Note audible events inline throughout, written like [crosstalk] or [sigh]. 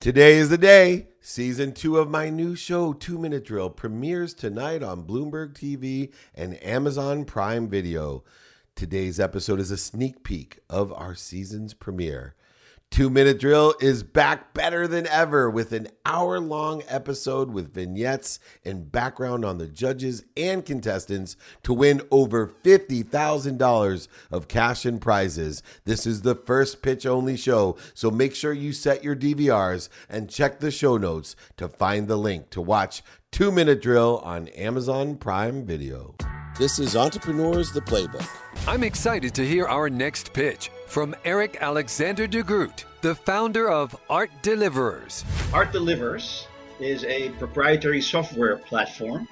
Today is the day. Season two of my new show, Two Minute Drill, premieres tonight on Bloomberg TV and Amazon Prime Video. Today's episode is a sneak peek of our season's premiere. Two Minute Drill is back better than ever with an hour long episode with vignettes and background on the judges and contestants to win over $50,000 of cash and prizes. This is the first pitch only show, so make sure you set your DVRs and check the show notes to find the link to watch Two Minute Drill on Amazon Prime Video. This is Entrepreneurs the Playbook. I'm excited to hear our next pitch from Eric Alexander de Groot, the founder of Art Delivers. Art Delivers is a proprietary software platform,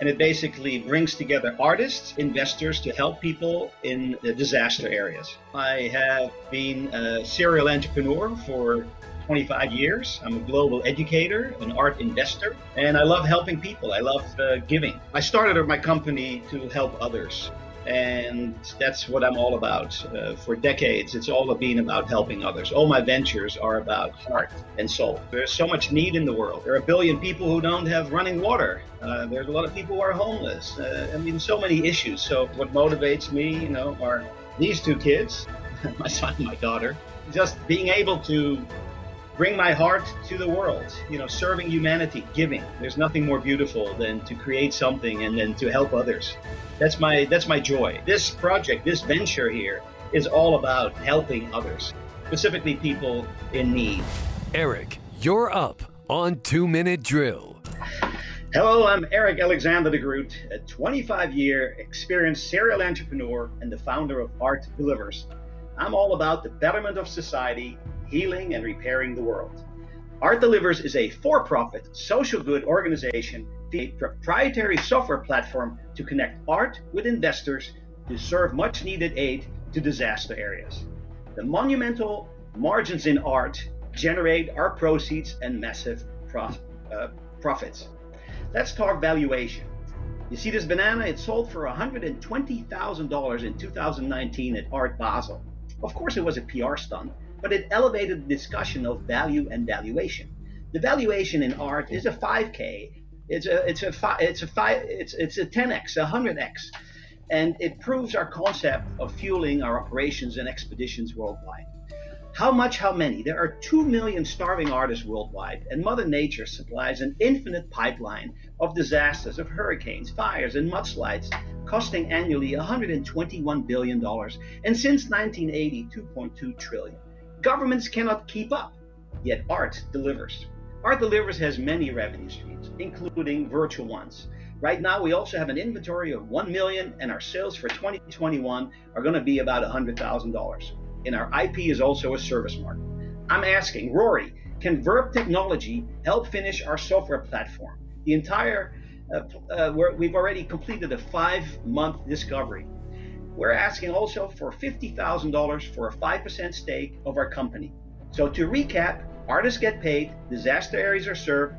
and it basically brings together artists, investors to help people in the disaster areas. I have been a serial entrepreneur for 25 years. I'm a global educator, an art investor, and I love helping people. I love uh, giving. I started my company to help others. And that's what I'm all about. Uh, for decades, it's all been about helping others. All my ventures are about heart and soul. There's so much need in the world. There are a billion people who don't have running water. Uh, there's a lot of people who are homeless. Uh, I mean, so many issues. So, what motivates me, you know, are these two kids, [laughs] my son and my daughter, just being able to bring my heart to the world. You know serving humanity giving. There's nothing more beautiful than to create something and then to help others. That's my that's my joy. This project this venture here is all about helping others specifically people in need. Eric, you're up on Two Minute Drill. hello i'm eric alexander de groot a 25 year experienced serial entrepreneur and the founder of art delivers. I'm all about the betterment of society healing and repairing the world. Art Delivers is a for profit social good organization, a proprietary software platform to connect art with investors to serve much needed aid to disaster areas. The monumental margins in art generate our proceeds and massive prof- uh, profits. Let's talk valuation. You see this banana? It sold for $120,000 in 2019 at Art Basel. Of course, it was a PR stunt, but it elevated the discussion of value and valuation. The valuation in art is a 5K. It's a it's a fi- it's a it's it's a 10x, a 100x, and it proves our concept of fueling our operations and expeditions worldwide. How much? How many? There are 2 million starving artists worldwide, and Mother Nature supplies an infinite pipeline of disasters, of hurricanes, fires, and mudslides, costing annually $121 billion, and since 1980, 2.2 trillion. Governments cannot keep up, yet art delivers. Art Delivers has many revenue streams, including virtual ones. Right now, we also have an inventory of 1 million, and our sales for 2021 are going to be about $100,000. And our IP is also a service mark. I'm asking, Rory, can Verb Technology help finish our software platform? The entire, uh, uh, we've already completed a five month discovery. We're asking also for $50,000 for a 5% stake of our company. So to recap, artists get paid, disaster areas are served,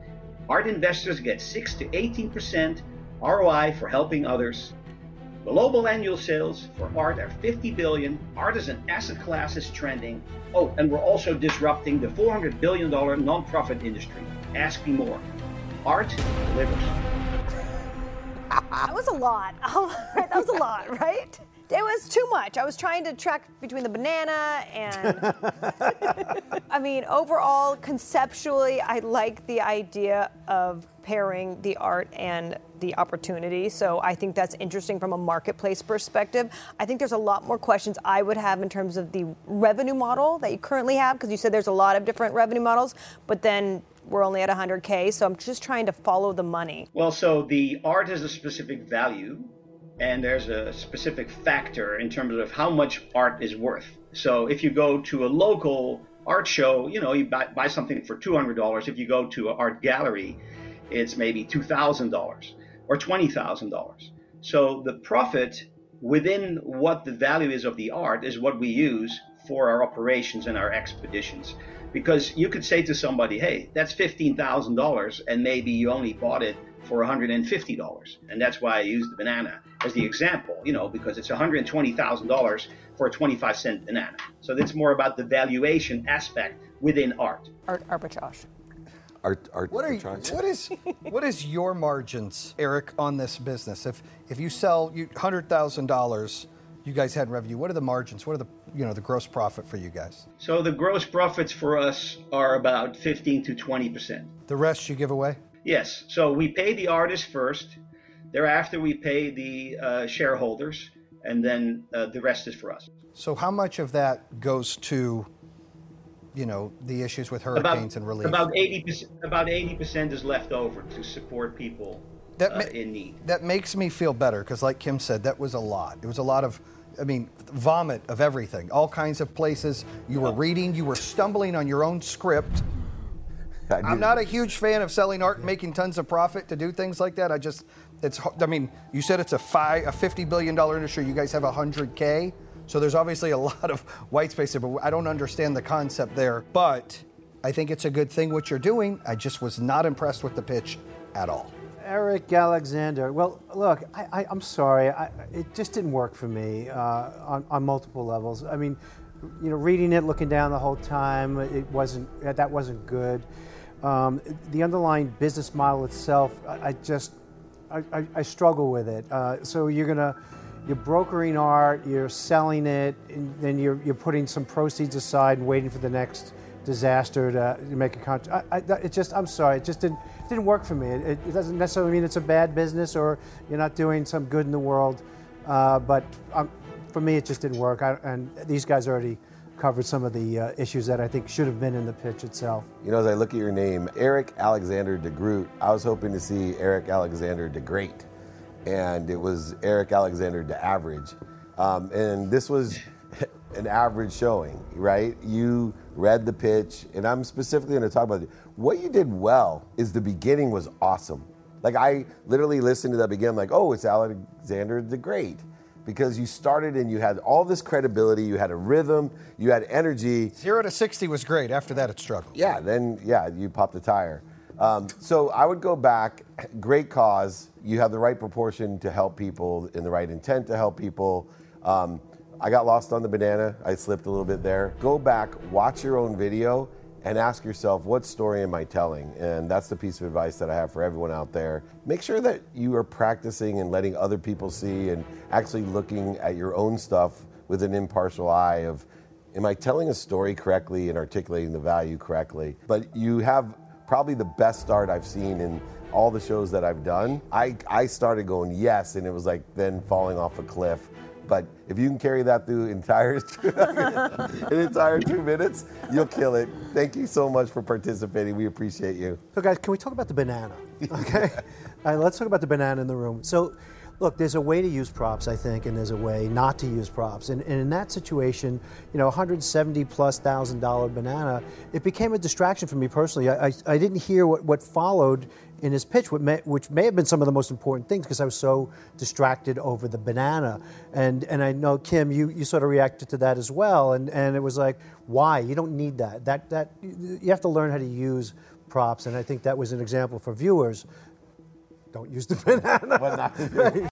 art investors get 6 to 18% ROI for helping others. Global annual sales for art are 50 billion. Art as an asset class is trending. Oh, and we're also disrupting the 400 billion dollar nonprofit industry. Ask me more. Art delivers. That was a lot. [laughs] that was a lot, right? It was too much. I was trying to track between the banana and. [laughs] I mean, overall, conceptually, I like the idea of pairing the art and the opportunity. So I think that's interesting from a marketplace perspective. I think there's a lot more questions I would have in terms of the revenue model that you currently have, because you said there's a lot of different revenue models, but then we're only at 100K. So I'm just trying to follow the money. Well, so the art has a specific value and there's a specific factor in terms of how much art is worth. So if you go to a local art show, you know, you buy, buy something for $200. If you go to an art gallery, it's maybe $2,000 or $20,000. So the profit within what the value is of the art is what we use for our operations and our expeditions. Because you could say to somebody, hey, that's $15,000, and maybe you only bought it for $150. And that's why I use the banana as the example, you know, because it's $120,000 for a 25 cent banana. So that's more about the valuation aspect within art. Art arbitrage. Art, art What are you, arbitrage. what is what is your margins, Eric, on this business? If if you sell you hundred thousand dollars, you guys had revenue. What are the margins? What are the you know the gross profit for you guys? So the gross profits for us are about 15 to 20 percent. The rest you give away. Yes. So we pay the artist first. Thereafter, we pay the uh, shareholders, and then uh, the rest is for us. So how much of that goes to, you know, the issues with hurricanes and relief? About 80 percent. About 80 percent is left over to support people That uh, in need. that makes me feel better because, like Kim said, that was a lot. It was a lot of, I mean, vomit of everything, all kinds of places. You were reading, you were stumbling on your own script. I'm not a huge fan of selling art and making tons of profit to do things like that. I just, it's, I mean, you said it's a five, a 50 billion dollar industry. You guys have 100k, so there's obviously a [laughs] lot of white space there. But I don't understand the concept there. But I think it's a good thing what you're doing. I just was not impressed with the pitch at all. Eric Alexander. Well, look, I, I'm sorry. I, it just didn't work for me uh, on, on multiple levels. I mean, you know, reading it, looking down the whole time, it wasn't that wasn't good. Um, the underlying business model itself, I, I just I, I, I struggle with it. Uh, so you're gonna you're brokering art, you're selling it, and then you're you're putting some proceeds aside and waiting for the next disaster to, make a contract. It just, I'm sorry, it just didn't didn't work for me. It, it doesn't necessarily mean it's a bad business or you're not doing some good in the world, uh, but um, for me, it just didn't work. I, and these guys already covered some of the uh, issues that I think should have been in the pitch itself. You know, as I look at your name, Eric Alexander de Groot, I was hoping to see Eric Alexander de Great, and it was Eric Alexander de Average. Um, and this was an average showing, right? You read the pitch, and I'm specifically going to talk about it. What you did well is the beginning was awesome. Like, I literally listened to that beginning, like, oh, it's Alexander the Great. Because you started and you had all this credibility, you had a rhythm, you had energy, Zero to 60 was great. After that, it struggled. yeah, then yeah, you popped the tire. Um, so I would go back. Great cause. You have the right proportion to help people, and the right intent to help people. Um, I got lost on the banana. I slipped a little bit there. Go back, watch your own video, and ask yourself, what story am I telling? And that's the piece of advice that I have for everyone out there. Make sure that you are practicing and letting other people see, and actually looking at your own stuff with an impartial eye of am I telling a story correctly and articulating the value correctly? But you have probably the best start I've seen in all the shows that I've done. I, I started going yes, and it was like then falling off a cliff. But if you can carry that through entire [laughs] an entire two minutes, you'll kill it. Thank you so much for participating. We appreciate you. So, guys, can we talk about the banana? [laughs] Okay. All right, let's talk about the banana in the room. So, look, there's a way to use props, I think, and there's a way not to use props. And, and in that situation, you know, 170 plus thousand dollar banana, it became a distraction for me personally. I, I, I didn't hear what, what followed in his pitch, may, which may have been some of the most important things because I was so distracted over the banana. And and I know Kim, you, you sort of reacted to that as well. And and it was like, why? You don't need that. That that you have to learn how to use props. And I think that was an example for viewers. Don't use the [laughs] banana.